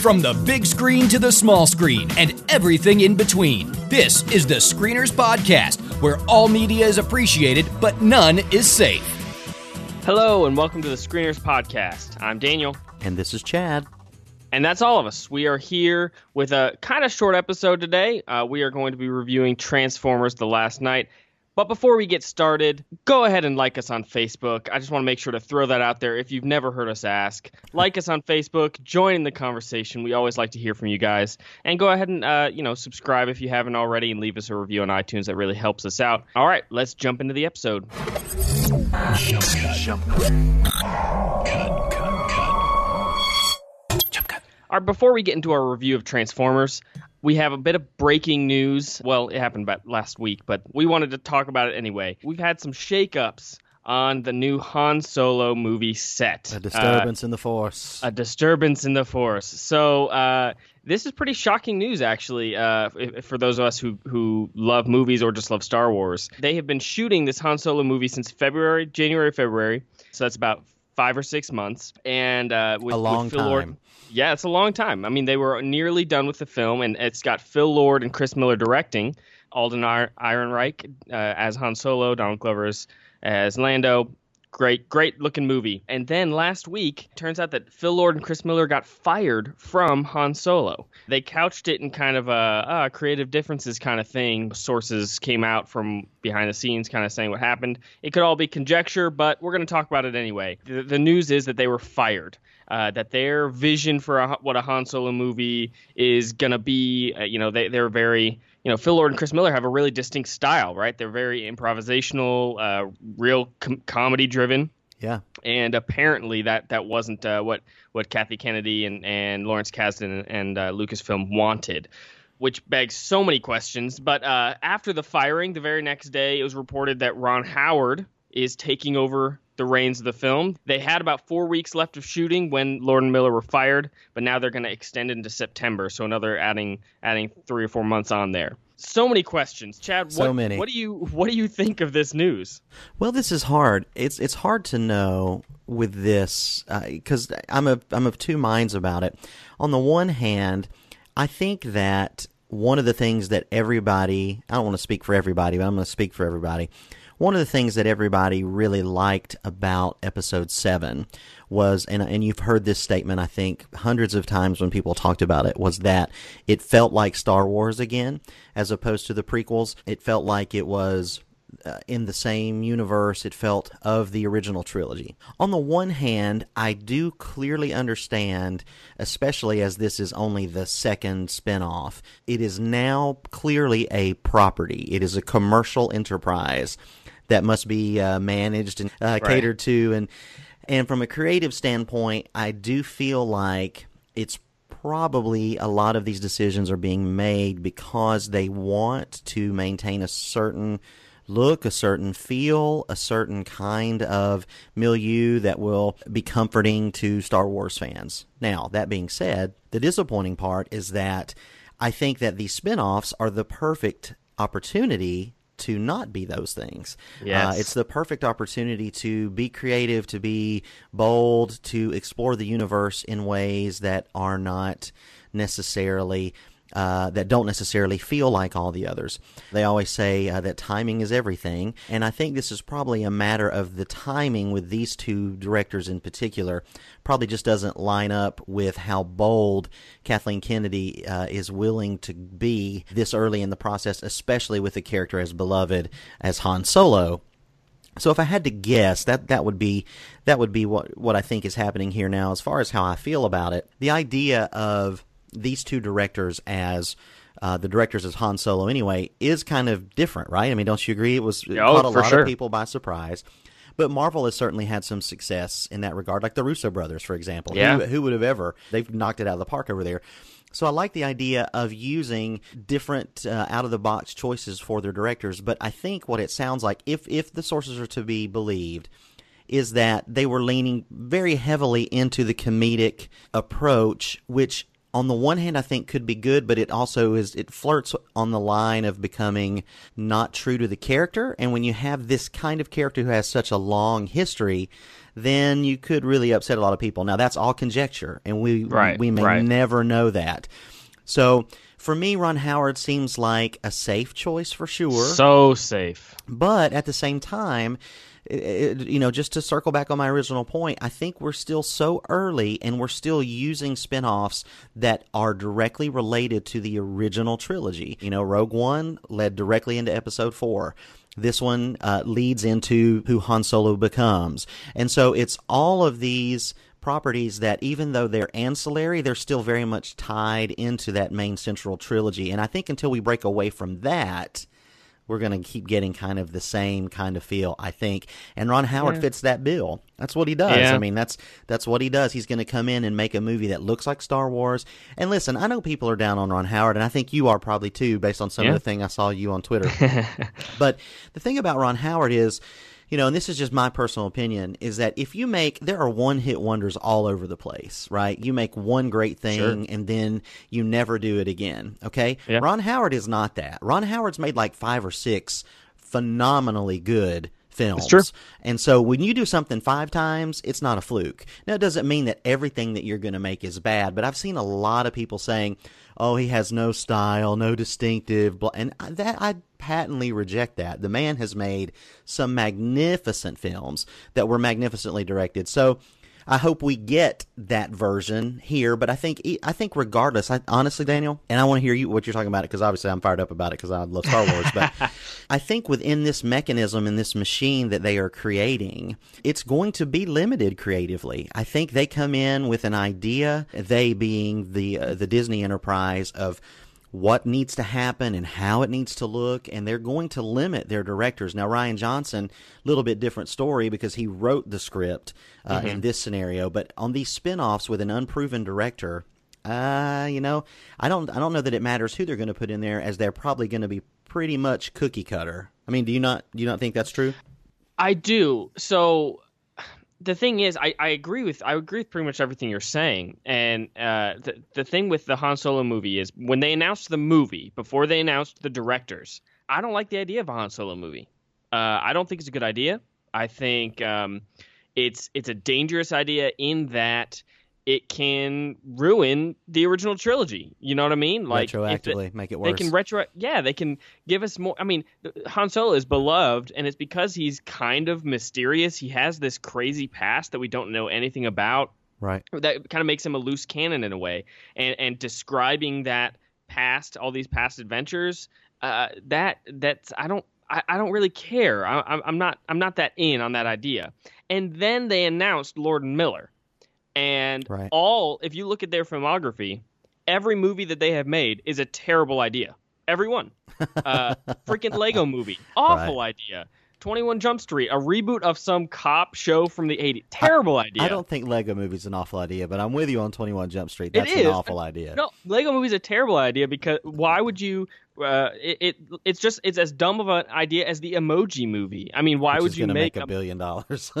From the big screen to the small screen and everything in between, this is the Screeners Podcast, where all media is appreciated, but none is safe. Hello, and welcome to the Screeners Podcast. I'm Daniel. And this is Chad. And that's all of us. We are here with a kind of short episode today. Uh, we are going to be reviewing Transformers The Last Knight. But before we get started, go ahead and like us on Facebook. I just want to make sure to throw that out there. If you've never heard us ask, like us on Facebook, join in the conversation. We always like to hear from you guys. And go ahead and uh, you know subscribe if you haven't already, and leave us a review on iTunes. That really helps us out. All right, let's jump into the episode. Jump cut. Jump cut. Cut. Cut. Cut. Jump cut. All right, before we get into our review of Transformers, we have a bit of breaking news. Well, it happened about last week, but we wanted to talk about it anyway. We've had some shakeups on the new Han Solo movie set. A disturbance uh, in the Force. A disturbance in the Force. So uh, this is pretty shocking news, actually, uh, for those of us who who love movies or just love Star Wars. They have been shooting this Han Solo movie since February, January, February. So that's about five or six months, and uh, with, a long with Phil time. Lord, yeah, it's a long time. I mean, they were nearly done with the film, and it's got Phil Lord and Chris Miller directing, Alden Ehrenreich uh, as Han Solo, Donald Glover as, as Lando. Great, great looking movie. And then last week, turns out that Phil Lord and Chris Miller got fired from Han Solo. They couched it in kind of a uh, creative differences kind of thing. Sources came out from behind the scenes, kind of saying what happened. It could all be conjecture, but we're going to talk about it anyway. The, the news is that they were fired uh, that their vision for a, what a Han Solo movie is going to be, uh, you know, they, they're very, you know, Phil Lord and Chris Miller have a really distinct style, right? They're very improvisational, uh, real com- comedy driven. Yeah. And apparently that that wasn't uh, what what Kathy Kennedy and, and Lawrence Kasdan and uh, Lucasfilm wanted which begs so many questions. But uh, after the firing, the very next day, it was reported that Ron Howard is taking over the reins of the film. They had about four weeks left of shooting when Lord and Miller were fired, but now they're going to extend into September, so another adding adding three or four months on there. So many questions, Chad. So what, many. What do you what do you think of this news? Well, this is hard. It's it's hard to know with this because uh, I'm of I'm of two minds about it. On the one hand, I think that one of the things that everybody I don't want to speak for everybody, but I'm going to speak for everybody one of the things that everybody really liked about episode 7 was and and you've heard this statement I think hundreds of times when people talked about it was that it felt like Star Wars again as opposed to the prequels it felt like it was uh, in the same universe it felt of the original trilogy. On the one hand, I do clearly understand, especially as this is only the second spinoff, it is now clearly a property. It is a commercial enterprise that must be uh, managed and uh, Right. catered to and and from a creative standpoint, I do feel like it's probably a lot of these decisions are being made because they want to maintain a certain look, a certain feel, a certain kind of milieu that will be comforting to Star Wars fans. Now, that being said, the disappointing part is that I think that these spin-offs are the perfect opportunity to not be those things. Yes. Uh, it's the perfect opportunity to be creative, to be bold, to explore the universe in ways that are not necessarily uh, that don't necessarily feel like all the others. They always say uh, that timing is everything, and I think this is probably a matter of the timing with these two directors in particular. Probably just doesn't line up with how bold Kathleen Kennedy uh, is willing to be this early in the process, especially with a character as beloved as Han Solo. So if I had to guess, that that would be that would be what what I think is happening here now. As far as how I feel about it, the idea of these two directors as uh, the directors as Han Solo anyway is kind of different, right? I mean, don't you agree? It was it Oh, caught a lot sure. of people by surprise. But Marvel has certainly had some success in that regard, like the Russo brothers, for example. Yeah. Who, who would have ever? They've knocked it out of the park over there. So I like the idea of using different uh, out of the box choices for their directors. But I think what it sounds like, if if the sources are to be believed, is that they were leaning very heavily into the comedic approach, which on the one hand I think could be good, but it also is it flirts on the line of becoming not true to the character. And when you have this kind of character who has such a long history, then you could really upset a lot of people. Now that's all conjecture, and we Right, we may right. never know that. So for me, Ron Howard seems like a safe choice for sure. So safe. But at the same time, i- i- you know, just to circle back on my original point, I think we're still so early and we're still using spin-offs that are directly related to the original trilogy. You know, Rogue One led directly into episode 4. This one uh, leads into who Han Solo becomes. And so it's all of these properties that even though they're ancillary, they're still very much tied into that main central trilogy. And I think until we break away from that, we're going to keep getting kind of the same kind of feel, I think. And Ron Howard Yeah. fits that bill. That's what he does. Yeah. I mean, that's that's what he does. He's going to come in and make a movie that looks like Star Wars. And listen, I know people are down on Ron Howard, and I think you are probably too, based on some Yeah. of the thing I saw you on Twitter. but the thing about Ron Howard is, you know, and this is just my personal opinion, is that if you make, there are one hit wonders all over the place, right? You make one great thing Sure. and then you never do it again, okay? Yeah. Ron Howard is not that. Ron Howard's made like five or six phenomenally good films. true. And so when you do something five times, it's not a fluke. Now, it doesn't mean that everything that you're going to make is bad, but I've seen a lot of people saying, oh, he has no style, no distinctive, and that I patently reject that. The man has made some magnificent films that were magnificently directed. So, I hope we get that version here, but I think I think regardless, I honestly, Daniel, and I want to hear you what you're talking about it because obviously I'm fired up about it because I love Star Wars. but I think within this mechanism and this machine that they are creating, it's going to be limited creatively. I think they come in with an idea, they being the uh, the Disney enterprise of what needs to happen and how it needs to look, and they're going to limit their directors. Now, Rian Johnson, a little bit different story because he wrote the script uh, in this scenario, but on these spin-offs with an unproven director, uh, you know, I don't, I don't know that it matters who they're going to put in there, as they're probably going to be pretty much cookie cutter. I mean, do you not, do you not think that's true? I do. So the thing is, I, I agree with I agree with pretty much everything you're saying. And uh, the the thing with the Han Solo movie is when they announced the movie before they announced the directors, I don't like the idea of a Han Solo movie. Uh, I don't think it's a good idea. I think um, it's it's a dangerous idea in that it can ruin the original trilogy. You know what I mean? Like it- Retroactively, make it worse. they can retro, yeah, they can give us more. I mean, Han Solo is beloved, and it's because he's kind of mysterious. He has this crazy past that we don't know anything about. right. That kind of makes him a loose cannon in a way, and and describing that past, all these past adventures, uh, that that's I don't. I, I don't really care. I, I'm- I'm not. I'm not that in on that idea. And then they announced Lord and Miller, and Right. all. If you look at their filmography, every movie that they have made is a terrible idea. Every one. Uh, freaking Lego movie. Awful idea. 21 Jump Street, a reboot of some cop show from the 80s. Terrible idea. I don't think Lego movie's an awful idea, but I'm with you on 21 Jump Street. That's an awful idea. No, Lego movie's a terrible idea because why would you? Uh, it, it it's just it's as dumb of an idea as the Emoji movie. I mean, why which would you make, make a billion dollars?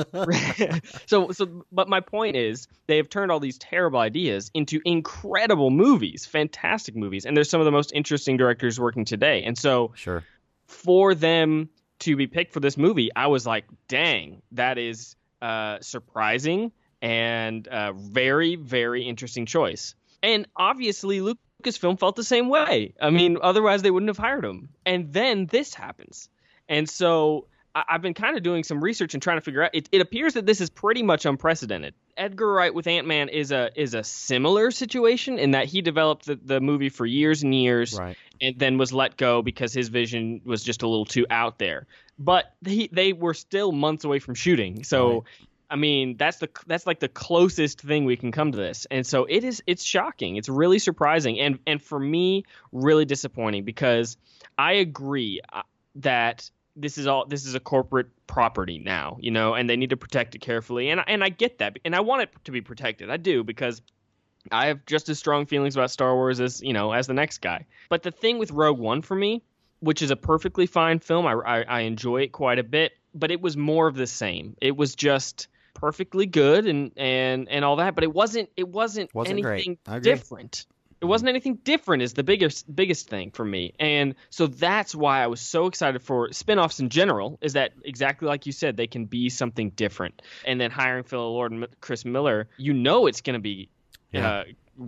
so so? But my point is, they have turned all these terrible ideas into incredible movies, fantastic movies, and there's some of the most interesting directors working today. And so sure. for them to be picked for this movie, I was like, dang, that is uh, surprising and uh, very, very interesting choice. And obviously, Lucasfilm felt the same way. I mean, otherwise they wouldn't have hired him. And then this happens. And so I- I've been kind of doing some research and trying to figure out. It, it appears that this is pretty much unprecedented. Edgar Wright with Ant Man is a is a similar situation in that he developed the, the movie for years and years Right. and then was let go because his vision was just a little too out there. But they they were still months away from shooting. So Right. I mean, that's the that's like the closest thing we can come to this. And so it is it's shocking. It's really surprising and and for me really disappointing because I agree uh, that this is all this is a corporate property now, you know, and they need to protect it carefully. And and I get that. And I want it to be protected. I do because I have just as strong feelings about Star Wars as you know as the next guy. But the thing with Rogue One for me, which is a perfectly fine film, I, I, I enjoy it quite a bit. But it was more of the same. It was just perfectly good and and and all that. But it wasn't it wasn't, Wasn't anything different. It wasn't anything different is the biggest biggest thing for me. And so that's why I was so excited for spin-offs in general is that exactly like you said they can be something different. And then hiring Phil Lord and Chris Miller, you know it's going to be Yeah. uh,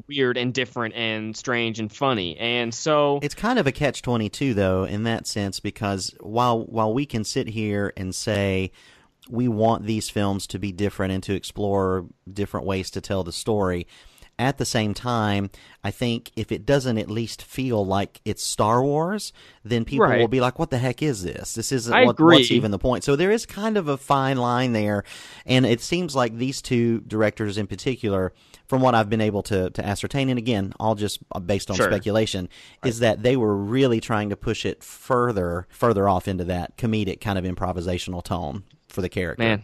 weird and different and strange and funny. And so It's kind of a catch twenty two though in that sense because while while we can sit here and say we want these films to be different and to explore different ways to tell the story. At the same time, I think if it doesn't at least feel like it's Star Wars, then people Right. will be like, "What the heck is this? This isn't what, what's even the point." So there is kind of a fine line there, and it seems like these two directors in particular, from what I've been able to to ascertain, and again, all just uh, based on Sure. speculation, is that they were really trying to push it further, further off into that comedic kind of improvisational tone for the character. man,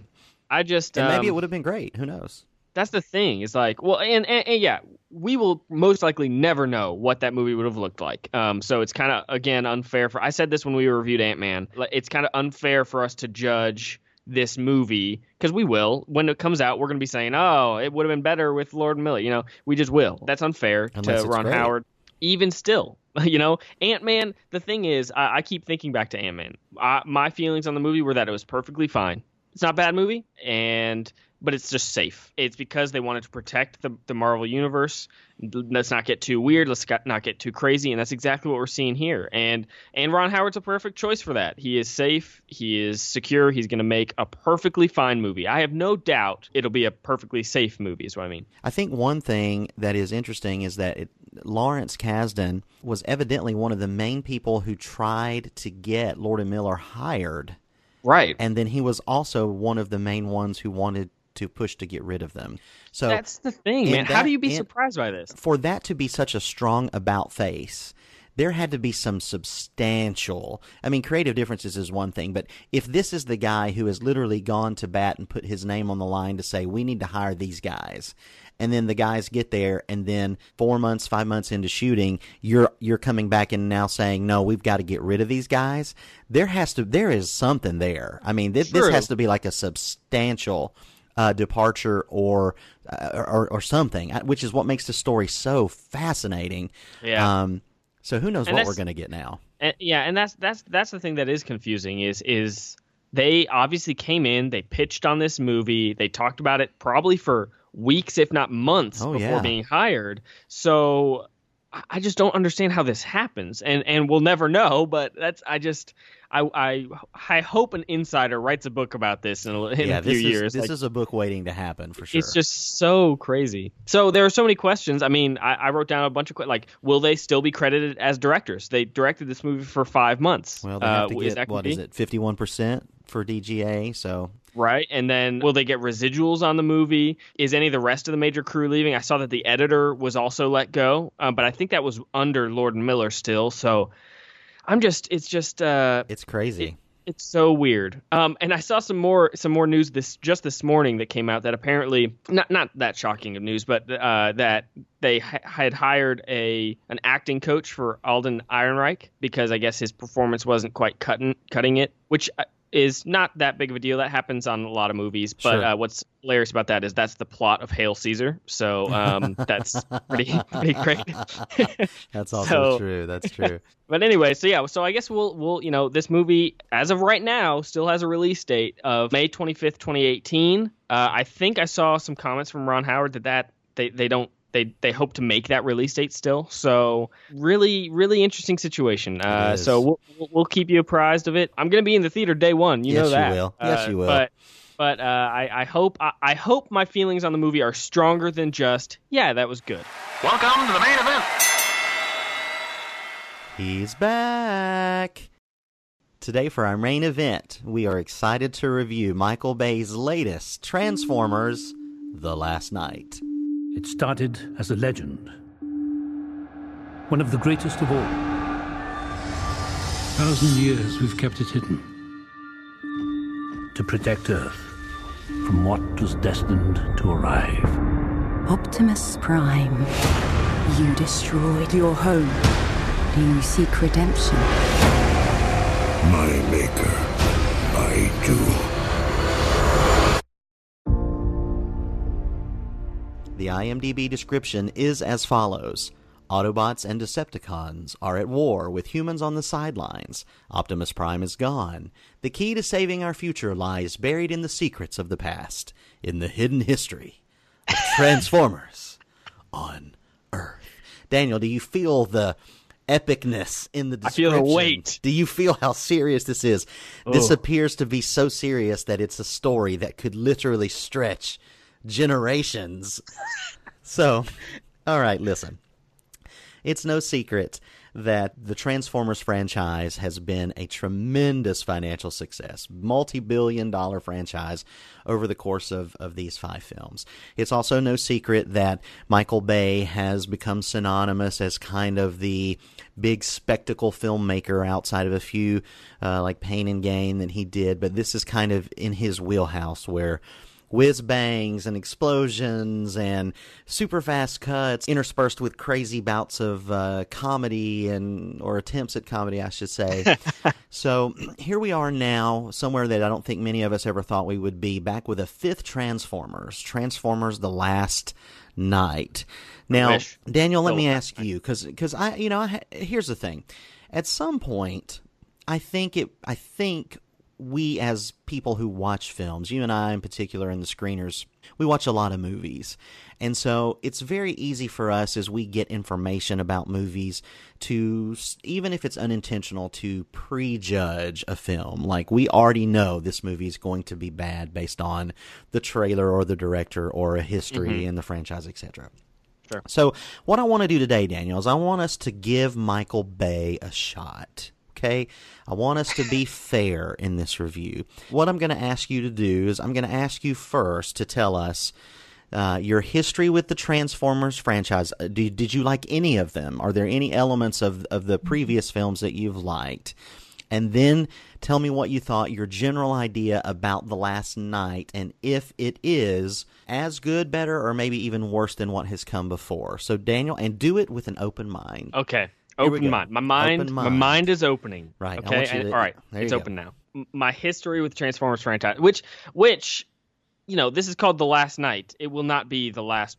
I just and maybe um, it would have been great. Who knows? that's the thing is like well and, and, and yeah we will most likely never know what that movie would have looked like um so it's kind of again unfair for i said this when we reviewed ant-man it's kind of unfair for us to judge this movie because we will when it comes out we're going to be saying oh it would have been better with lord and miller you know we just will that's unfair Unless to ron great. howard even still you know? Ant-man the thing is i, I keep thinking back to ant-man. My feelings on the movie were that it was perfectly fine. It's not a bad movie and but it's just safe. It's because they wanted to protect the, the marvel universe. Let's not get too weird let's not get too crazy and that's exactly what we're seeing here. And and ron howard's a perfect choice for that. He is safe he is secure he's going to make a perfectly fine movie. I have no doubt it'll be a perfectly safe movie is what i mean. I think one thing that is interesting is that it, Lawrence Kasdan was evidently one of the main people who tried to get Lord and Miller hired, right and then he was also one of the main ones who wanted to push to get rid of them. So that's the thing and man how do you be and- surprised by this for that to be such a strong about face, there had to be some substantial. I mean, creative differences is one thing, but if this is the guy who has literally gone to bat and put his name on the line to say, we need to hire these guys. And then the guys get there, and then four months, five months into shooting, you're you're coming back and now saying, no, we've got to get rid of these guys. There has to, there is something there. I mean, this, this has to be like a substantial uh, departure or, uh, or or something, uh, which is what makes the story so fascinating. Yeah. Um, so who knows And what we're going to get now? And, yeah, and that's that's that's the thing that is confusing is is they obviously came in, they pitched on this movie, they talked about it probably for weeks, if not months, Oh, before yeah. being hired. So I- just don't understand how this happens, and and we'll never know. But that's I just I I I hope an insider writes a book about this in a, in yeah, a few this is years. this Like, is a book waiting to happen for sure. it's just so crazy. So there are so many questions. I mean, I, I wrote down a bunch of que- like, will they still be credited as directors? They directed this movie for five months. well, they have Uh, to is get that what gonna is it, fifty one percent for DGA? So right? And then will they get residuals on the movie? Is any of the rest of the major crew leaving? I saw that the editor was also let go, um, but I think that was under Lord and Miller still. So I'm just, it's just, uh, it's crazy. it's so weird. Um, and I saw some more some more news this just this morning that came out that apparently not not that shocking of news, but uh, that they ha- had hired a an acting coach for Alden Ehrenreich because I guess his performance wasn't quite cutting cutting it, which is not that big of a deal. That happens on a lot of movies. But Sure. uh, what's hilarious about that is that's the plot of Hail Caesar. So um, that's pretty pretty great. That's also so- true. That's true. But anyway, so yeah, so I guess we'll we'll you know this movie as of right now still has a release date of May twenty fifth, twenty eighteen. Uh, I think I saw some comments from Ron Howard that that they they don't. They, they hope to make that release date still, so really really interesting situation. Uh, so we'll, we'll we'll keep you apprised of it. I'm gonna be in the theater day one, you Yes, know that. you will. Yes, Uh, you will. But but uh, I I hope I, I hope my feelings on the movie are stronger than just yeah that was good. Welcome to the main event. He's back. Today, for our main event, we are excited to review Michael Bay's latest Transformers The Last Knight. It started as a legend. One of the greatest of all. A Thousand years we've kept it hidden. To protect Earth from what was destined to arrive. Optimus Prime, you destroyed your home. Do you seek redemption? My maker, I do. The IMDb description is as follows Autobots and Decepticons are at war with humans on the sidelines. Optimus Prime is gone. The key to saving our future lies buried in the secrets of the past, in the hidden history of Transformers on Earth. Daniel, do you feel the epicness in the description? I feel the weight. Do you feel how serious this is? This appears to be so serious that it's a story that could literally stretch generations. so, all right, listen. It's no secret that the Transformers franchise has been a tremendous financial success, multi billion dollar franchise over the course of, of these five films. It's also no secret that Michael Bay has become synonymous as kind of the big spectacle filmmaker outside of a few uh, like Pain and Gain that he did, but this is kind of in his wheelhouse where whiz bangs and explosions and super fast cuts interspersed with crazy bouts of uh, comedy and or attempts at comedy I should say. so here we are now somewhere that I don't think many of us ever thought we would be back with a fifth Transformers, Transformers the Last Knight. Now, wish. Daniel, let me ask you cuz cuz I you know I, here's the thing. At some point I think it I think we as people who watch films, you and I in particular and the screeners, we watch a lot of movies. And so it's very easy for us as we get information about movies to, even if it's unintentional, to prejudge a film. Like we already know this movie is going to be bad based on the trailer or the director or a history mm-hmm. in the franchise, etc. Sure. So what I want to do today, Daniel, is I want us to give Michael Bay a shot. Okay, I want us to be fair in this review. What I'm going to ask you to do is I'm going to ask you first to tell us uh, your history with the Transformers franchise. Uh, Did, did you like any of them? Are there any elements of of the previous films that you've liked? And then tell me what you thought, your general idea about The Last Knight, and if it is as good, better, or maybe even worse than what has come before. So, Daniel, and do it with an open mind. Okay. Open mind. My mind, Open my mind. mind is opening. Right, Okay. you and- all right. It's go. open now. My history with Transformers franchise, which, which, you know, this is called the Last Knight. It will not be the last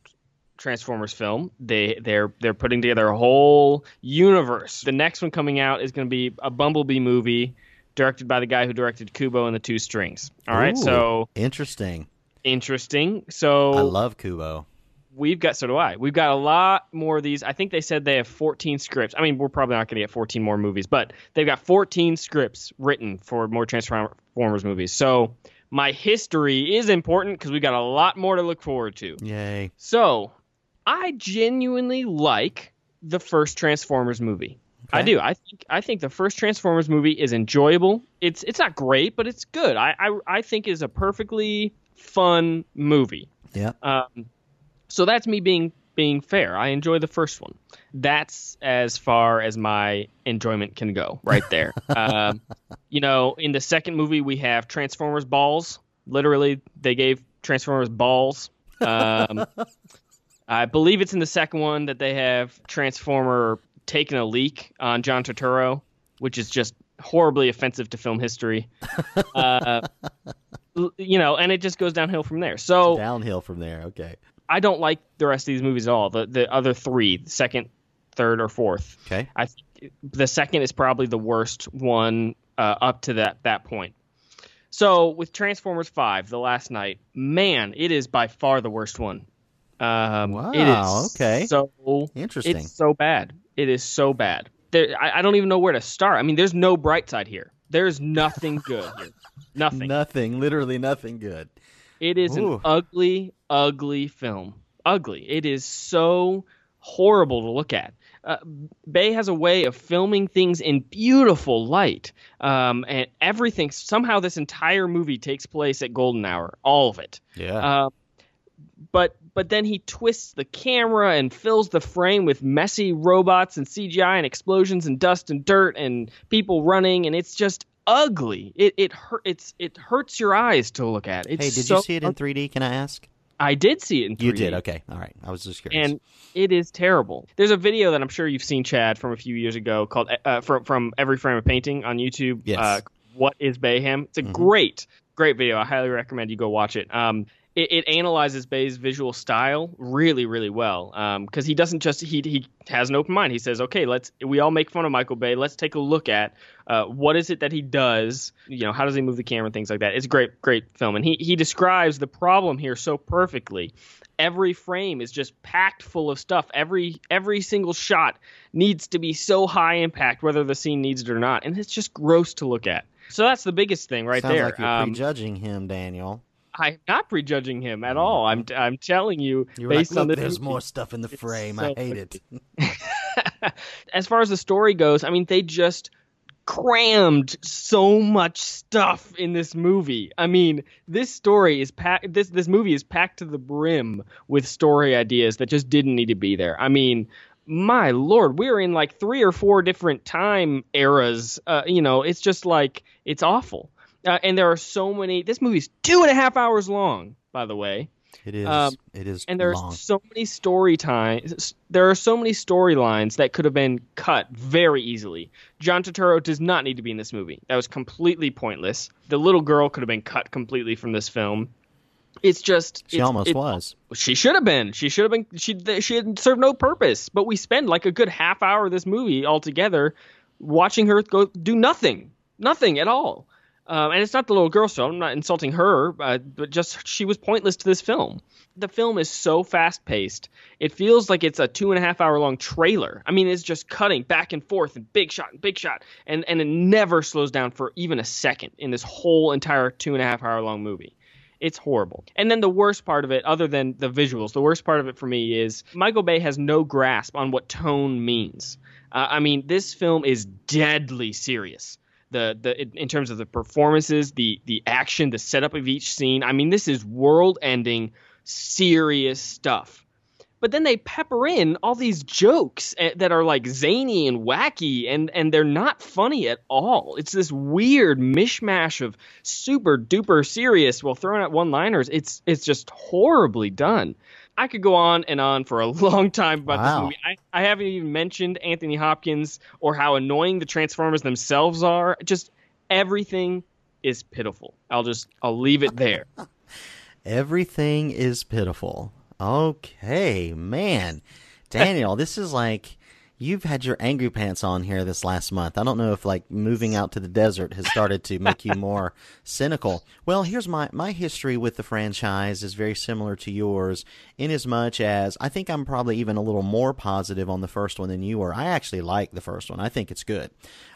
Transformers film. They they're they're putting together a whole universe. The next one coming out is going to be a Bumblebee movie directed by the guy who directed Kubo and the Two Strings. All right. Ooh, So interesting. interesting. So I love Kubo. We've got so do I. We've got a lot more of these. I think they said they have 14 scripts. I mean, we're probably not going to get 14 more movies, but they've got 14 scripts written for more Transformers movies. So my history is important because we've got a lot more to look forward to. Yay. So I genuinely like the first Transformers movie. I do. I think I think the first Transformers movie is enjoyable. It's it's not great, but it's good. I I, I think is a perfectly fun movie. Yeah. Um, so that's me being being fair. I enjoy the first one. That's as far as my enjoyment can go, right there. um, you know, in the second movie we have Transformers balls. Literally, they gave Transformers balls. Um, I believe it's in the second one that they have Transformer taking a leak on John Turturro, which is just horribly offensive to film history. Uh, you know, and it just goes downhill from there. So Downhill from there. Okay. I don't like the rest of these movies at all. The the other three, the second, third, or fourth. Okay. I think the second is probably the worst one uh, up to that that point. So with Transformers Five, the last knight, man, it is by far the worst one. Um, Wow, It is okay. So Interesting. It's so bad. It is so bad. There, I, I don't even know where to start. I mean, there's no bright side here. There's nothing good here. Nothing. Nothing. Literally nothing good. It is Ooh. an ugly, ugly film. Ugly. It is so horrible to look at. Uh, Bay has a way of filming things in beautiful light, um, and everything. Somehow, this entire movie takes place at golden hour. All of it. Yeah. Uh, but but then he twists the camera and fills the frame with messy robots and CGI and explosions and dust and dirt and people running, and it's just ugly. It it hurt. It's it hurts your eyes to look at. It's hey, did so you see it in 3D? Can I ask? I did see it in 3D. You did. Okay. All right. I was just curious. And it is terrible. There's a video that I'm sure you've seen, Chad, from a few years ago called uh, from from Every Frame of Painting on YouTube. Yes. Uh, what is Bayhem? It's a great, great video. I highly recommend you go watch it. Um, it, it analyzes Bay's visual style really, really well. Because he doesn't just he he has an open mind. He says, okay, let's we all make fun of Michael Bay. Let's take a look at uh, what is it that he does. You know, how does he move the camera things like that. It's a great, great film, and he he describes the problem here so perfectly. Every frame is just packed full of stuff. Every every single shot needs to be so high impact, whether the scene needs it or not, and it's just gross to look at. So that's the biggest thing right Sounds there. like you're Um, prejudging him, Daniel. I'm not prejudging him at all. I'm I'm telling you You were like, based on the there's more stuff in the frame. I so hate it. as far as the story goes, I mean, they just crammed so much stuff in this movie. I mean, this story is packed. This this movie is packed to the brim with story ideas that just didn't need to be there. I mean. My lord, we're in like three or four different time eras. Uh, you know, it's just like it's awful. Uh, and there are so many. This movie's two and a half hours long, by the way. It is. Um, it is and there's so many story times there are so many storylines that could have been cut very easily john turturro does not need to be in this movie that was completely pointless the little girl could have been cut completely from this film it's just She it's- almost it- was. she should have been she should have been she she had served no purpose but we spend like a good half hour of this movie altogether watching her go do nothing nothing at all um, and it's not the little girl, so I'm not insulting her, uh, but just she was pointless to this film. The film is so fast paced, it feels like it's a two and a half hour long trailer. I mean, it's just cutting back and forth and big shot and big shot, and, and it never slows down for even a second in this whole entire two and a half hour long movie. It's horrible. And then the worst part of it, other than the visuals, the worst part of it for me is Michael Bay has no grasp on what tone means. Uh, I mean, this film is deadly serious the the in terms of the performances, the the action, the setup of each scene. I mean, this is world-ending, serious stuff. But then they pepper in all these jokes eh, that are like zany and wacky, and and they're not funny at all. It's this weird mishmash of super duper serious while throwing out one-liners. It's it's just horribly done. I could go on and on for a long time about this movie. I, I haven't even mentioned Anthony Hopkins or how annoying the Transformers themselves are. Just everything is pitiful. I'll just I'll leave it there. Everything is pitiful. Okay, man. Daniel, this is like you've had your angry pants on here this last month. I don't know if like moving out to the desert has started to make you more cynical. Well, here's my my history with the franchise is very similar to yours in as much as I think I'm probably even a little more positive on the first one than you were. I actually like the first one. I think it's good.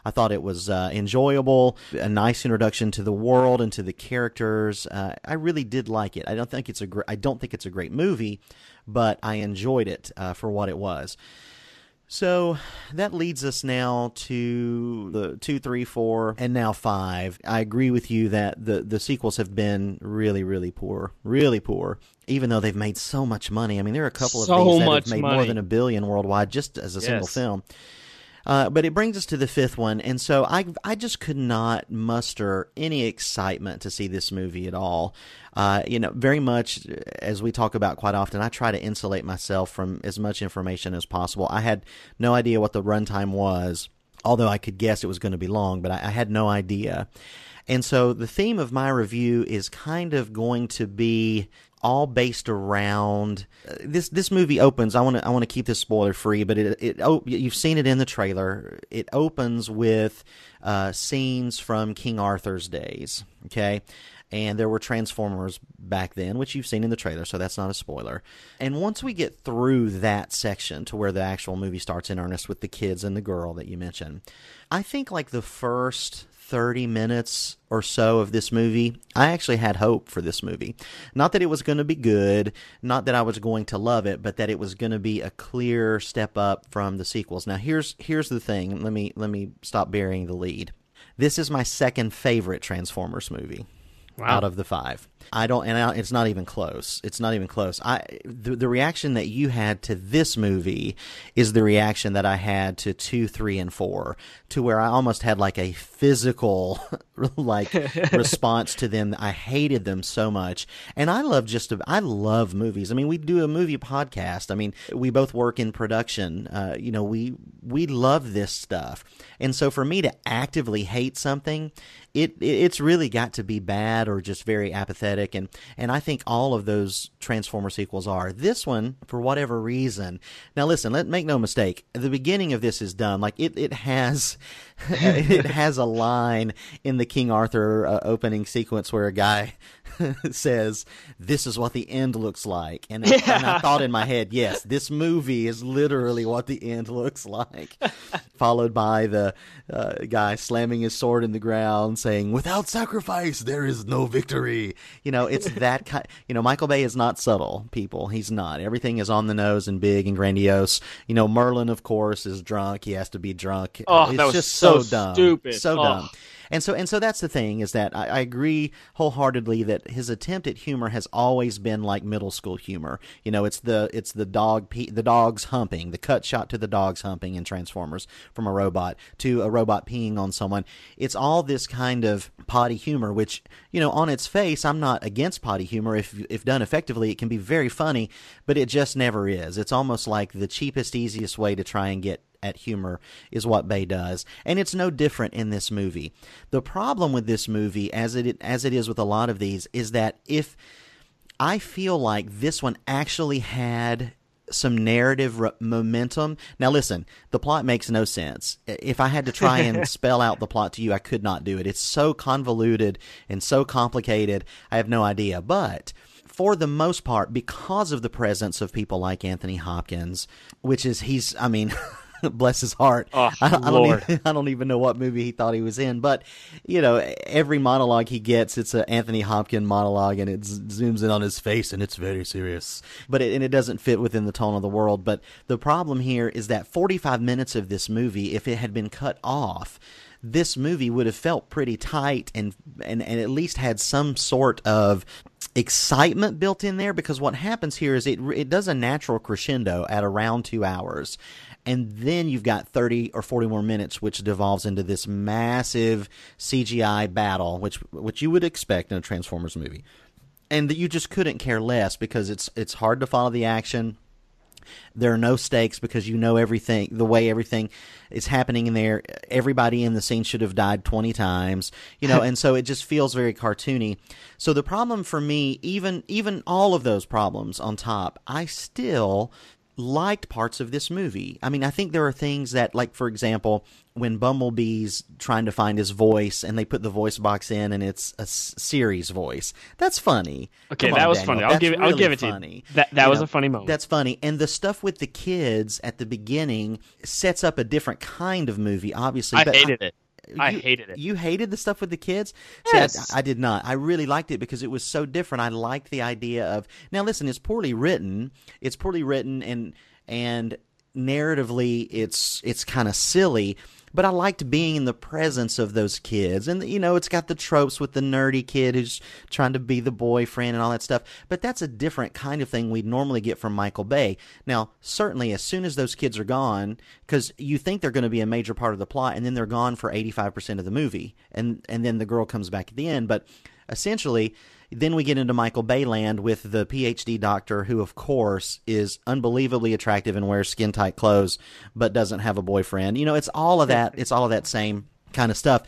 I thought it was uh, enjoyable, a nice introduction to the world and to the characters. Uh, I really did like it. I don't think it's a gr- I don't think it's a great movie, but I enjoyed it uh, for what it was. So that leads us now to the two, three, four, and now five. I agree with you that the the sequels have been really, really poor, really poor. Even though they've made so much money, I mean, there are a couple of So these that have made more than a billion worldwide just as a single film. Uh, but it brings us to the fifth one, and so I I just could not muster any excitement to see this movie at all. Uh, you know, very much as we talk about quite often, I try to insulate myself from as much information as possible. I had no idea what the runtime was, although I could guess it was going to be long, but I, I had no idea. And so the theme of my review is kind of going to be all based around uh, this this movie opens I want to I want to keep this spoiler free but it it oh, you've seen it in the trailer. It opens with uh, scenes from King Arthur's days okay? And there were transformers back then which you've seen in the trailer so that's not a spoiler. And once we get through that section to where the actual movie starts in earnest with the kids and the girl that you mentioned I think like the first 30 minutes or so of this movie, I actually had hope for this movie. Not that it was going to be good, not that I was going to love it, but that it was going to be a clear step up from the sequels. Now here's here's the thing. Let me let me stop burying the lead. This is my second favorite Transformers movie out of the five. I don't, and I, it's not even close. It's not even close. I the, the reaction that you had to this movie is the reaction that I had to two, three, and four, to where I almost had like a physical like response to them. I hated them so much, and I love just a, I love movies. I mean, we do a movie podcast. I mean, we both work in production. Uh, you know, we we love this stuff. And so for me to actively hate something, it it's really got to be bad or just very apathetic and and I think all of those Transformer sequels are. This one for whatever reason. Now listen, let make no mistake. The beginning of this is done Like it it has it has a line in the King Arthur uh, opening sequence where a guy says, "This is what the end looks like," and, and I thought in my head, "Yes, this movie is literally what the end looks like." Followed by the uh, guy slamming his sword in the ground, saying, "Without sacrifice, there is no victory." You know, it's that kind. You know, Michael Bay is not subtle. People, he's not. Everything is on the nose and big and grandiose. You know, Merlin, of course, is drunk. He has to be drunk. Oh, it's that was just so dumb, stupid. so Oh. dumb. And so and so that's the thing is that I, I agree wholeheartedly that his attempt at humor has always been like middle school humor. You know, it's the it's the dog the dogs humping, the cut shot to the dogs humping in Transformers from a robot to a robot peeing on someone. It's all this kind of potty humor, which you know on its face I'm not against potty humor. If if done effectively, it can be very funny, but it just never is. It's almost like the cheapest, easiest way to try and get at humor is what Bay does, and it's no different in this movie. The problem with this movie, as it as it is with a lot of these, is that if I feel like this one actually had some narrative r- momentum. Now, listen, the plot makes no sense. If I had to try and spell out the plot to you, I could not do it. It's so convoluted and so complicated. I have no idea. But for the most part, because of the presence of people like Anthony Hopkins, which is he's, I mean. Bless his heart. Oh, I, I don't even, I don't even know what movie he thought he was in, but you know, every monologue he gets, it's an Anthony Hopkins monologue, and it z- zooms in on his face, and it's very serious. But it, and it doesn't fit within the tone of the world. But the problem here is that 45 minutes of this movie, if it had been cut off, this movie would have felt pretty tight and, and and at least had some sort of excitement built in there because what happens here is it it does a natural crescendo at around 2 hours and then you've got 30 or 40 more minutes which devolves into this massive CGI battle which which you would expect in a Transformers movie. And that you just couldn't care less because it's it's hard to follow the action. There are no stakes because you know everything the way everything is happening in there. Everybody in the scene should have died 20 times you know and so it just feels very cartoony. So the problem for me even even all of those problems on top i still liked parts of this movie. I mean, I think there are things that, like, for example, when Bumblebee's trying to find his voice and they put the voice box in and it's a series voice, that's funny. Okay, Come on, that was Daniel, funny. I'll that's give it- I'll give it to you. That- that You was know, a funny moment. That's funny. And the stuff with the kids at the beginning sets up a different kind of movie, obviously. I hated it. I you- hated it. You hated the stuff with the kids? See, I- I, did not. I really liked it because it was so different. I liked the idea of now. Listen, it's poorly written. It's poorly written, and and narratively, it's it's kind of silly. But I liked being in the presence of those kids, and you know, it's got the tropes with the nerdy kid who's trying to be the boyfriend and all that stuff. But that's a different kind of thing we'd normally get from Michael Bay. Now, certainly, as soon as those kids are gone, because you think they're going to be a major part of the plot, and then they're gone for eighty-five percent of the movie, and and then the girl comes back at the end. But essentially, then we get into Michael Bay land with the PhD doctor, who, of course, is unbelievably attractive and wears skin tight clothes, but doesn't have a boyfriend. You know, it's all of that. It's all of that same kind of stuff,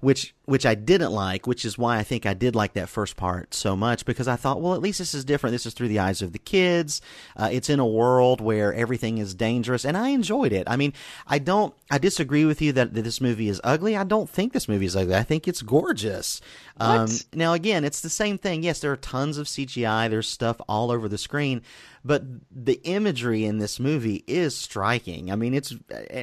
which which I didn't like, which is why I think I did like that first part so much because I thought, well, at least this is different. This is through the eyes of the kids. Uh, it's in a world where everything is dangerous, and I enjoyed it. I mean, I don't. I disagree with you that, that this movie is ugly. I don't think this movie is ugly. I think it's gorgeous. Um, now, again, it's the same thing. Yes, there are tons of CGI. There's stuff all over the screen, but the imagery in this movie is striking. I mean, it's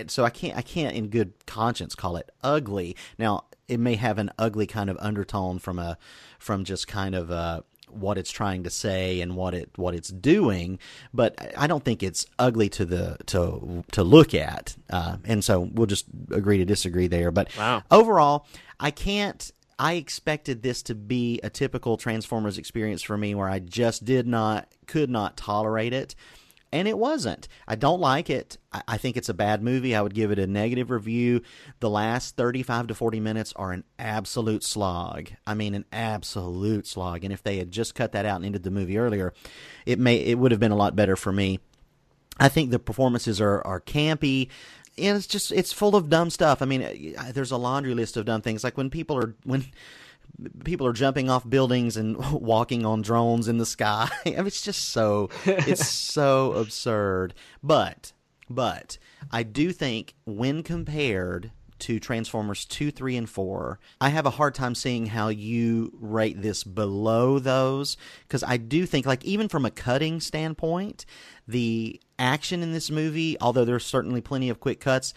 so I can't I can't in good conscience call it ugly. Now, it may have an ugly kind of undertone from a from just kind of uh what it's trying to say and what it what it's doing, but I don't think it's ugly to the to to look at. Uh, and so we'll just agree to disagree there. But Wow. overall, I can't. I expected this to be a typical Transformers experience for me, where I just did not, could not tolerate it, and it wasn't. I don't like it. I, I think it's a bad movie. I would give it a negative review. The last thirty-five to forty minutes are an absolute slog. I mean, an absolute slog. And if they had just cut that out and ended the movie earlier, it may it would have been a lot better for me. I think the performances are, are campy. and it's just it's full of dumb stuff. I mean, there's a laundry list of dumb things like when people are when people are jumping off buildings and walking on drones in the sky. I mean, it's just so it's so absurd. But but I do think when compared to Transformers 2, 3, and 4, I have a hard time seeing how you rate this below those. Because I do think, like, even from a cutting standpoint, the action in this movie, although there's certainly plenty of quick cuts,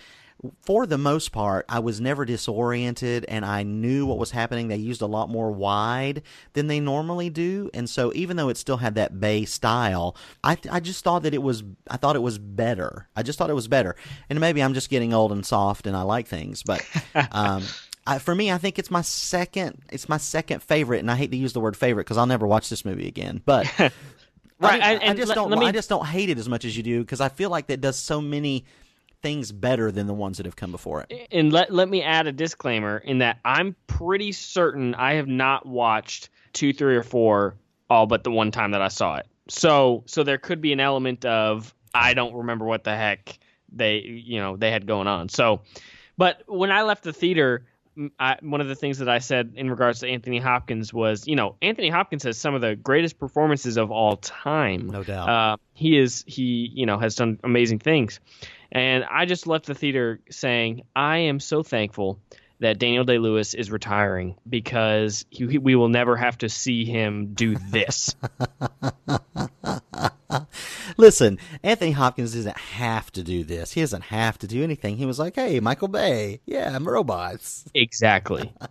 for the most part, I was never disoriented and I knew what was happening. They used a lot more wide than they normally do. And so even though it still had that Bay style, I, I just thought that it was, I thought it was better. I just thought it was better. And maybe I'm just getting old and soft and I like things, but, um, I, for me, I think it's my second. It's my second favorite, and I hate to use the word favorite because I'll never watch this movie again. But Right, I, and- I just let- don't. let me- I just don't hate it as much as you do because I feel like that does so many things better than the ones that have come before it. and let let me add a disclaimer in that I'm pretty certain I have not watched two, three, or four all but the one time that I saw it. So so there could be an element of I don't remember what the heck they you know they had going on. So, but when I left the theater. I, one of the things that I said in regards to Anthony Hopkins was, you know, Anthony Hopkins has some of the greatest performances of all time. No doubt. Uh, he is he you know has done amazing things, and I just left the theater saying I am so thankful that Daniel Day Lewis is retiring because he, we will never have to see him do this. Listen, Anthony Hopkins doesn't have to do this. He doesn't have to do anything. He was like, "Hey, Michael Bay, yeah, I'm robots." exactly.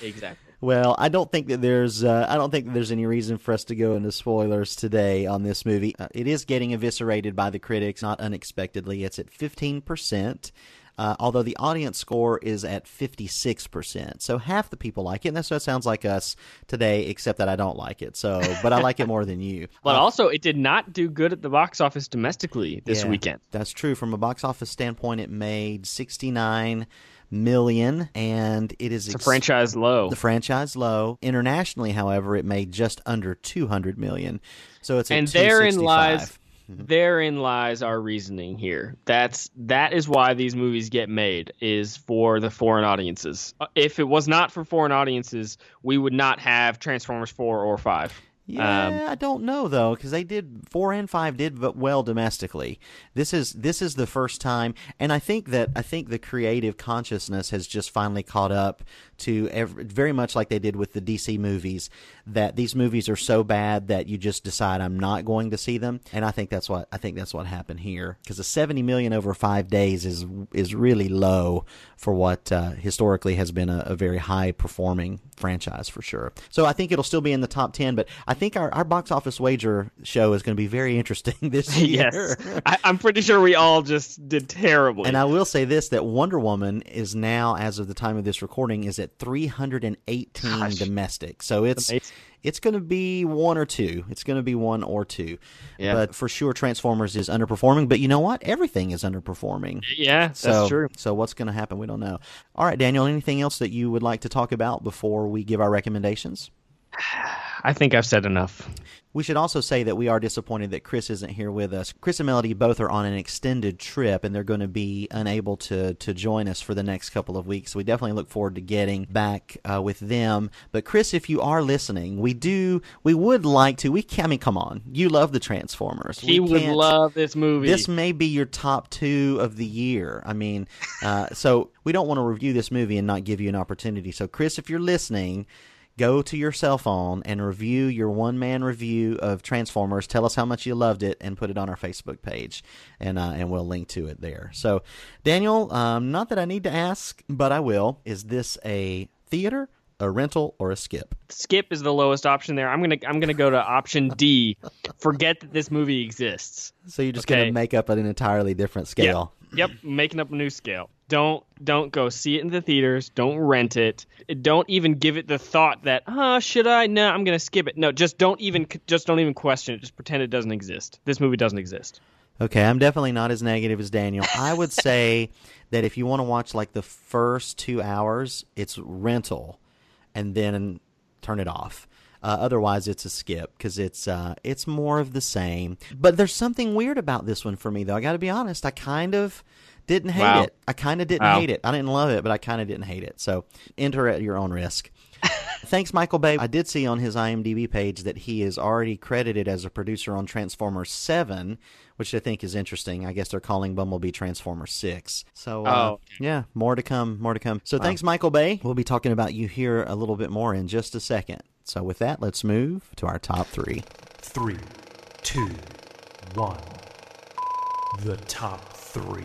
Exactly. Well, I don't think that there's uh, I don't think there's any reason for us to go into spoilers today on this movie. Uh, it is getting eviscerated by the critics, not unexpectedly. It's at 15%. Uh, although the audience score is at 56%. So half the people like it. And that's what sounds like us today, except that I don't like it. So, but I like it more than you. But Uh, also, it did not do good at the box office domestically this yeah, weekend. That's true. From a box office standpoint, it made 69 million and it is It's a ex- franchise low. the franchise low. Internationally, however, it made just under 200 million. So it's and therein 265. lies therein lies our reasoning here that's that is why these movies get made is for the foreign audiences Uh, if it was not for foreign audiences we would not have transformers 4 or 5 Yeah, Um, I don't know though, because they did four and five did well domestically. This is this is the first time, and I think that I think the creative consciousness has just finally caught up to every, very much like they did with the DC movies. That these movies are so bad that you just decide I'm not going to see them, and I think that's what I think that's what happened here. Because the 70 million over five days is is really low for what uh, historically has been a, a very high performing franchise for sure. So I think it'll still be in the top 10, but I think our, our box office wager show is going to be very interesting this year. yes I, i'm pretty sure we all just did terribly And I will say this that Wonder Woman is now, as of the time of this recording, is at 318 Gosh. domestic. So it's amazing. it's going to be one or two. It's going to be one or two. Yeah. But for sure, Transformers is underperforming. But you know what? Everything is underperforming. yeah that's So, true So what's going to happen? We don't know. All right, Daniel. Anything else that you would like to talk about before we give our recommendations? I think i've said enough We should also say that we are disappointed that Chris isn't here with us. Chris and Melody both are on an extended trip, and they're going to be unable to to join us for the next couple of weeks. So we definitely look forward to getting back uh, with them. But Chris, if you are listening, we do we would like to. We can, I mean, come on, you love the Transformers. he We would love this movie this may be your top two of the year. I mean, uh, so we don't want to review this movie and not give you an opportunity. So, Chris, if you're listening, go to your cell phone and review your one man review of Transformers. Tell us how much you loved it and put it on our Facebook page, and uh, and we'll link to it there. So, Daniel, um, not that I need to ask, but I will. Is this a theater, a rental, or a skip? skip is the lowest option there i'm gonna i'm gonna go to option d forget that this movie exists So you're just gonna make up an entirely different scale. Yep, making up a new scale. Don't don't go see it in the theaters. Don't rent it. Don't even give it the thought that, oh, should I? No, I'm gonna skip it. No, just don't even just don't even question it. Just pretend it doesn't exist. This movie doesn't exist. Okay, I'm definitely not as negative as Daniel. I would say that if you want to watch like the first two hours, it's rental, and then turn it off. Uh, otherwise, it's a skip because it's uh, it's more of the same. But there's something weird about this one for me, though. I got to be honest. I kind of Didn't hate Wow. it. I kind of didn't Wow. hate it. I didn't love it, but I kind of didn't hate it. So enter at your own risk. Thanks, Michael Bay. I did see on his IMDb page that he is already credited as a producer on Transformers 7, which I think is interesting. I guess they're calling Bumblebee Transformers 6. So, uh, Oh. yeah, more to come, more to come. So, thanks, Michael Bay. We'll be talking about you here a little bit more in just a second. So, with that, let's move to our top three. Three, two, one. The top three.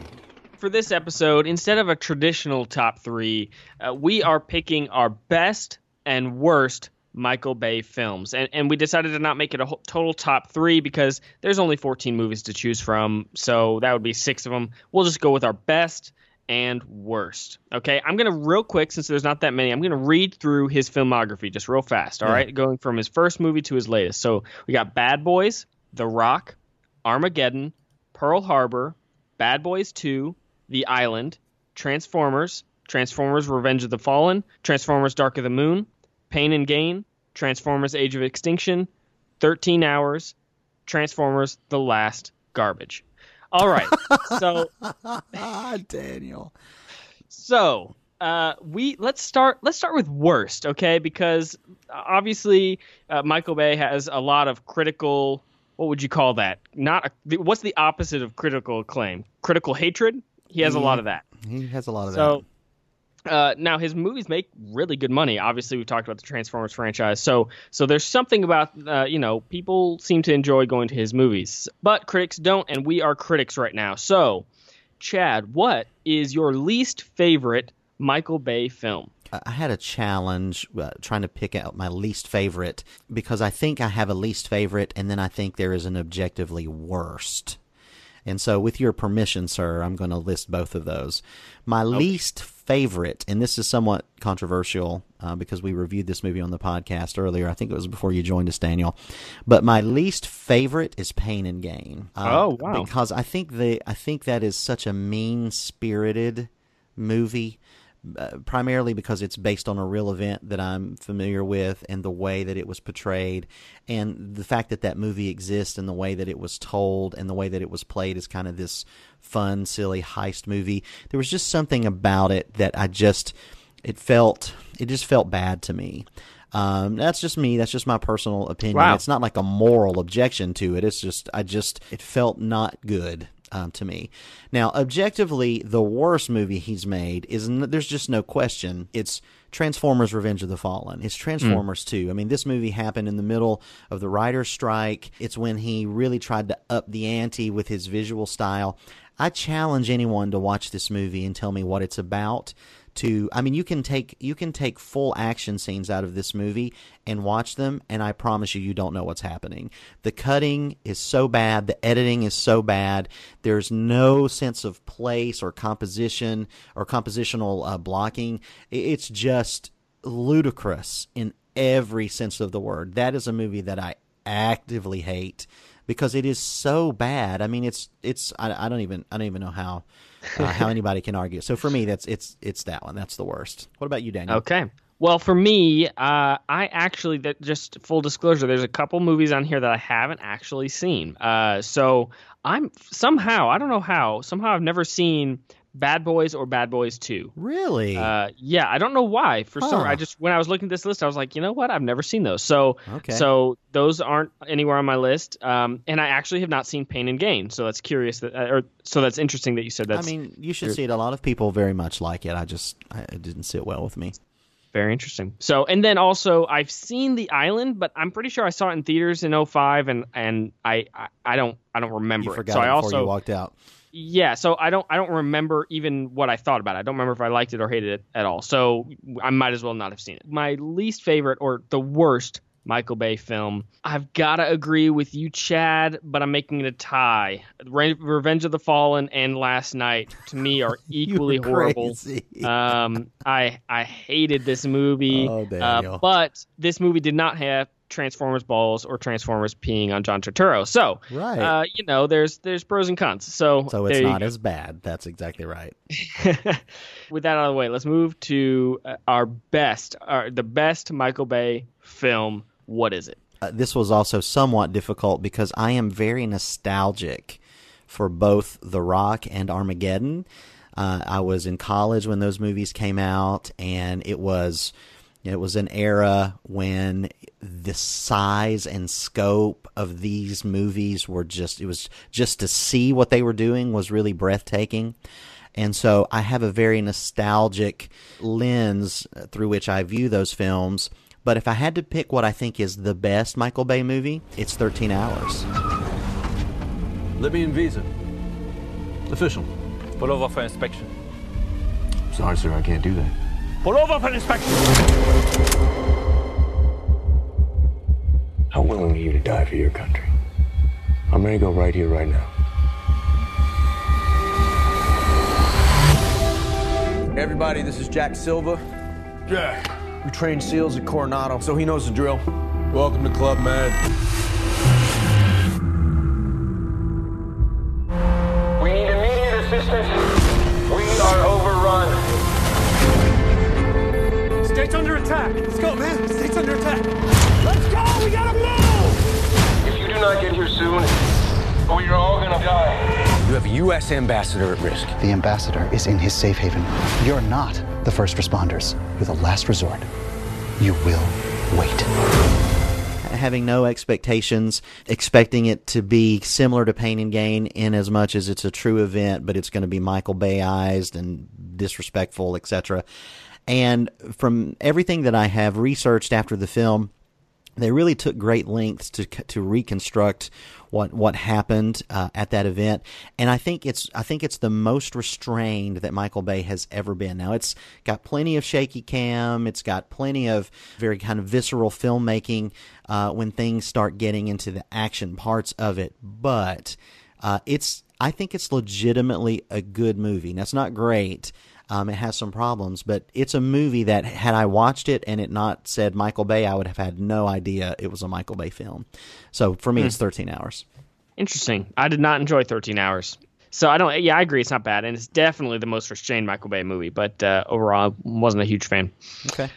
For this episode, instead of a traditional top three, uh, we are picking our best and worst Michael Bay films. And, and we decided to not make it a whole, total top three because there's only 14 movies to choose from. So that would be six of them. We'll just go with our best and worst. Okay, I'm going to real quick, since there's not that many, I'm going to read through his filmography just real fast. All right, going from his first movie to his latest. So we got Bad Boys, The Rock, Armageddon, Pearl Harbor, Bad Boys 2, The Island, Transformers, Transformers Revenge of the Fallen, Transformers Dark of the Moon, Pain and Gain, Transformers Age of Extinction, 13 Hours, Transformers The Last Garbage. All right. So Daniel. so uh, we let's start let's start with worst, okay? Because obviously uh, Michael Bay has a lot of critical. What would you call that? Not a, what's the opposite of critical acclaim? Critical hatred. He has a lot of that. He has a lot of that. So uh, now his movies make really good money. Obviously, we've talked about the Transformers franchise. So so there's something about uh, you know people seem to enjoy going to his movies, but critics don't, and we are critics right now. So, Chad, what is your least favorite Michael Bay film? I had a challenge uh, trying to pick out my least favorite because I think I have a least favorite, and then I think there is an objectively worst. And so, with your permission, sir, I'm going to list both of those. My least favorite, and this is somewhat controversial uh, because we reviewed this movie on the podcast earlier. I think it was before you joined us, Daniel. But my least favorite is Pain and Gain. Uh, Oh, wow. Because I think the I think that is such a mean spirited movie. Uh, primarily because it's based on a real event that I'm familiar with and the way that it was portrayed and the fact that that movie exists and the way that it was told and the way that it was played is kind of this fun silly heist movie there was just something about it that I just it felt it just felt bad to me um, that's just me. That's just my personal opinion. Wow. It's not like a moral objection to it. It's just I just it felt not good um, to me. Now, objectively, the worst movie he's made is n- there's just no question. It's Transformers: Revenge of the Fallen. It's Transformers 2. I mean, this movie happened in the middle of the writer's strike. It's when he really tried to up the ante with his visual style. I challenge anyone to watch this movie and tell me what it's about to I mean you can take you can take full action scenes out of this movie and watch them and I promise you you don't know what's happening. The cutting is so bad, the editing is so bad. There's no sense of place or composition or compositional uh, blocking. It's just ludicrous in every sense of the word. That is a movie that I actively hate because it is so bad. I mean, it's it's I, I don't even I don't even know how uh, how anybody can argue. So for me, that's it's it's that one. That's the worst. What about you, Daniel? Okay. Well, for me, uh, I actually that just full disclosure. There's a couple movies on here that I haven't actually seen. Uh, so I'm somehow I don't know how somehow I've never seen Bad Boys or Bad Boys Two. Really? Uh, yeah, I don't know why. For some, I just when I was looking at this list, I was like, you know what? I've never seen those. So, Okay. so those aren't anywhere on my list. Um, and I actually have not seen Pain and Gain. So that's curious that, uh, or so that's interesting that you said that. I mean, you should see it. A lot of people very much like it. I just I, it didn't sit well with me. very interesting. So, and then also I've seen The Island, but I'm pretty sure I saw it in theaters in 05 and and I I, I don't I don't remember You it. So I also you walked out. Yeah, so I don't I don't remember even what I thought about it. I don't remember if I liked it or hated it at all. So I might as well not have seen it. My least favorite or the worst Michael Bay film. I've got to agree with you, Chad, but I'm making it a tie. Re- Revenge of the Fallen and Last Knight to me are equally horrible. Um, I I hated this movie, Oh, uh, but this movie did not have Transformers balls or Transformers peeing on John Turturro. So, Right. uh, you know, there's there's pros and cons. So, so it's not as bad. That's exactly right. With that out of the way, let's move to uh, our best, our, the best Michael Bay film. What is it? Uh, this was also somewhat difficult because I am very nostalgic for both The Rock and Armageddon. Uh, I was in college when those movies came out, and it was it was an era when the size and scope of these movies were just it was just to see what they were doing was really breathtaking. And so I have a very nostalgic lens through which I view those films. But if I had to pick what I think is the best Michael Bay movie, it's 13 Hours. Libyan visa. Official. Pull over for inspection. Sorry, sir, I can't do that. Pull over for inspection. How willing are you to die for your country? I'm ready to go right here, right now. Everybody, this is Jack Silva. Jack. We trained SEALs at Coronado, so he knows the drill. Welcome to Club Med. State's under attack. Let's go, man. State's under attack. Let's go. We gotta move. If you do not get here soon, oh, we are all gonna die. You have a U.S. ambassador at risk. The ambassador is in his safe haven. You're not the first responders. You're the last resort. You will wait. Having no expectations, expecting it to be similar to Pain and Gain in as much as it's a true event, but it's going to be Michael Bayized and disrespectful, etc. And from everything that I have researched after the film, they really took great lengths to to reconstruct what what happened uh, at that event, and I think it's I think it's the most restrained that Michael Bay has ever been. Now it's got plenty of shaky cam, it's got plenty of very kind of visceral filmmaking uh, when things start getting into the action parts of it, but uh, it's I think it's legitimately a good movie. Now it's not great. Um, it has some problems, but it's a movie that had I watched it and it not said Michael Bay, I would have had no idea it was a Michael Bay film. So for me, Hmm. it's 13 hours. Interesting. I did not enjoy 13 Hours. So I don't. Yeah, I agree. It's not bad, and it's definitely the most restrained Michael Bay movie. But uh, overall, I wasn't a huge fan. Okay.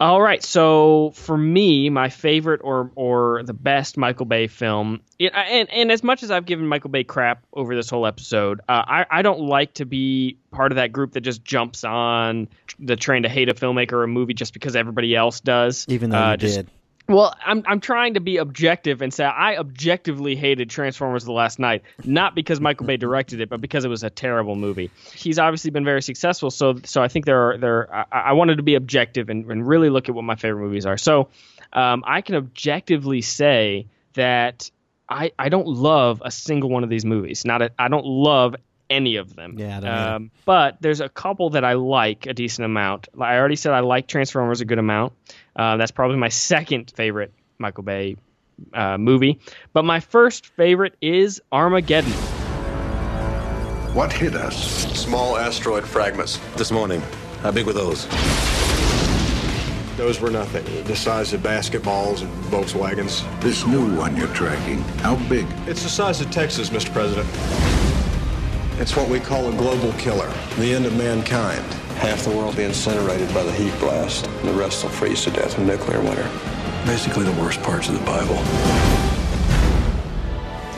All right. So for me, my favorite or or the best Michael Bay film, it, and and as much as I've given Michael Bay crap over this whole episode, uh, I I don't like to be part of that group that just jumps on the train to hate a filmmaker or a movie just because everybody else does. Even though Uh, you just- did. Well, I'm I'm trying to be objective and say I objectively hated Transformers: The Last Knight, not because Michael Bay directed it, but because it was a terrible movie. He's obviously been very successful, so so I think there are there I, I wanted to be objective and, and really look at what my favorite movies are. So um, I can objectively say that I I don't love a single one of these movies. Not a, I don't love any of them. Yeah, I don't either. Um, but there's a couple that I like a decent amount. I already said I like Transformers a good amount. Uh, that's probably my second favorite Michael Bay uh, movie. But my first favorite is Armageddon. What hit us? Small asteroid fragments. This morning. How big were those? Those were nothing. The size of basketballs and Volkswagens. This new one you're tracking, how big? It's the size of Texas, Mr. President. It's what we call a global killer. The end of mankind. Half the world be incinerated by the heat blast. And the rest will freeze to death in nuclear winter. Basically the worst parts of the Bible.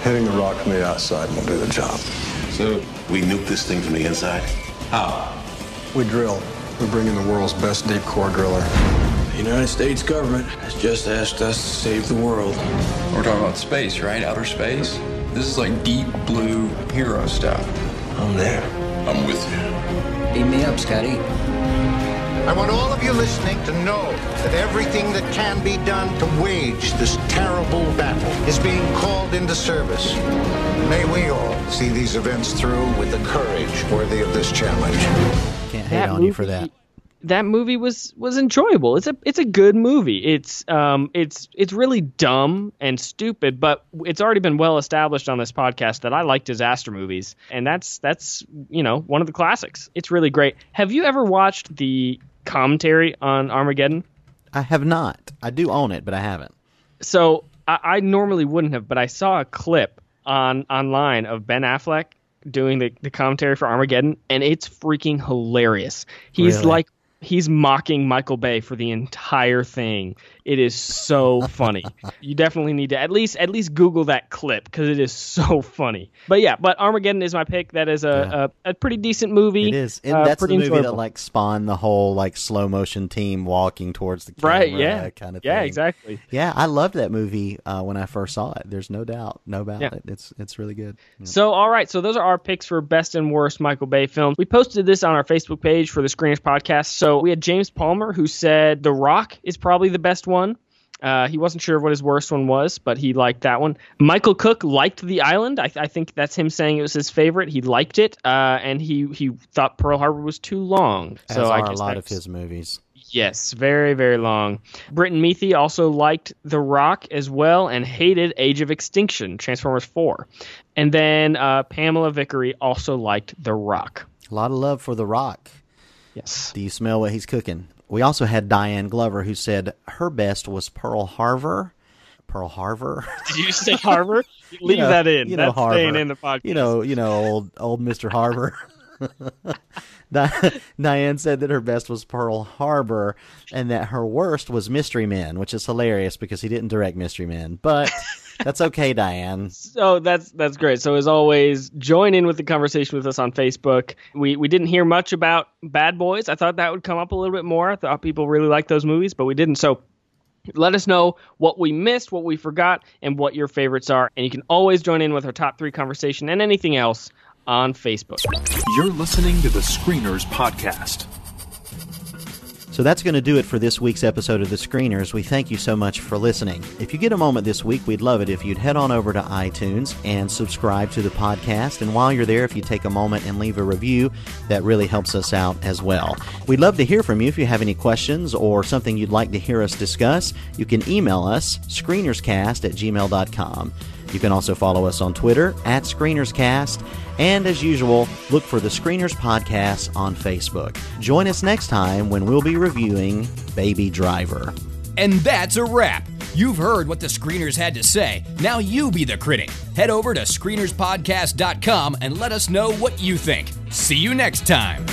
Hitting the rock from the outside will do the job. So, we nuke this thing from the inside? How? We drill. We bring in the world's best deep core driller. The United States government has just asked us to save the world. We're talking about space, right? Outer space? This is like deep blue hero stuff. I'm there. I'm with you. Beam me up, Scotty. I want all of you listening to know that everything that can be done to wage this terrible battle is being called into service. May we all see these events through with the courage worthy of this challenge. Can't hate on you for that. That movie was was enjoyable. It's a it's a good movie. It's um it's it's really dumb and stupid, but it's already been well established on this podcast that I like disaster movies, and that's that's you know one of the classics. It's really great. Have you ever watched the commentary on Armageddon? I have not. I do own it, but I haven't. So I, I normally wouldn't have, but I saw a clip on online of Ben Affleck doing the, the commentary for Armageddon, and it's freaking hilarious. He's Really? like he's mocking Michael Bay for the entire thing. It is so funny. you definitely need to at least at least Google that clip because it is so funny. But yeah, but Armageddon is my pick. That is a a, a pretty decent movie. It is. And Uh, that's the movie that like spawned the whole like slow motion team walking towards the camera Right, yeah. kind of Yeah, exactly. Yeah, I loved that movie uh, when I first saw it. There's no doubt, no about Yeah. it. It's it's really good. Yeah. So, all right. So, those are our picks for best and worst Michael Bay films. We posted this on our Facebook page for the Screeners podcast. So, we had James Palmer who said The Rock is probably the best one. Uh, he wasn't sure what his worst one was, but he liked that one. Michael Cook liked The Island. I, I think that's him saying it was his favorite. He liked it, uh, and he he thought Pearl Harbor was too long. As so I are a lot of his movies. Yes, very, very long. Britton Meathy also liked The Rock as well and hated Age of Extinction, Transformers 4. And then uh, Pamela Vickery also liked The Rock. A lot of love for The Rock. Yes. Do you smell what he's cooking? We also had Diane Glover who said her best was Pearl Harbor. Pearl Harbor. Did you say Harbor? Leave know- that in. You know That's Harbor. staying in the podcast. You know, you know, old old Mr. Harbor. Di- Diane said that her best was Pearl Harbor, and that her worst was Mystery Men, which is hilarious because he didn't direct Mystery Men. But that's okay, Diane. So that's that's great. So as always, join in with the conversation with us on Facebook. We we didn't hear much about Bad Boys. I thought that would come up a little bit more. I thought people really liked those movies, but we didn't. So let us know what we missed, what we forgot, and what your favorites are. And you can always join in with our top three conversation and anything else on Facebook. You're listening to the Screeners Podcast. So that's going to do it for this week's episode of The Screeners. We thank you so much for listening. If you get a moment this week, we'd love it if you'd head on over to iTunes and subscribe to the podcast. And while you're there, if you take a moment and leave a review, that really helps us out as well. We'd love to hear from you if you have any questions or something you'd like to hear us discuss. You can email us, screenerscast at gmail.com. You can also follow us on Twitter at ScreenersCast. And as usual, look for the Screeners Podcast on Facebook. Join us next time when we'll be reviewing Baby Driver. And that's a wrap. You've heard what the screeners had to say. Now you be the critic. Head over to screenerspodcast.com and let us know what you think. See you next time.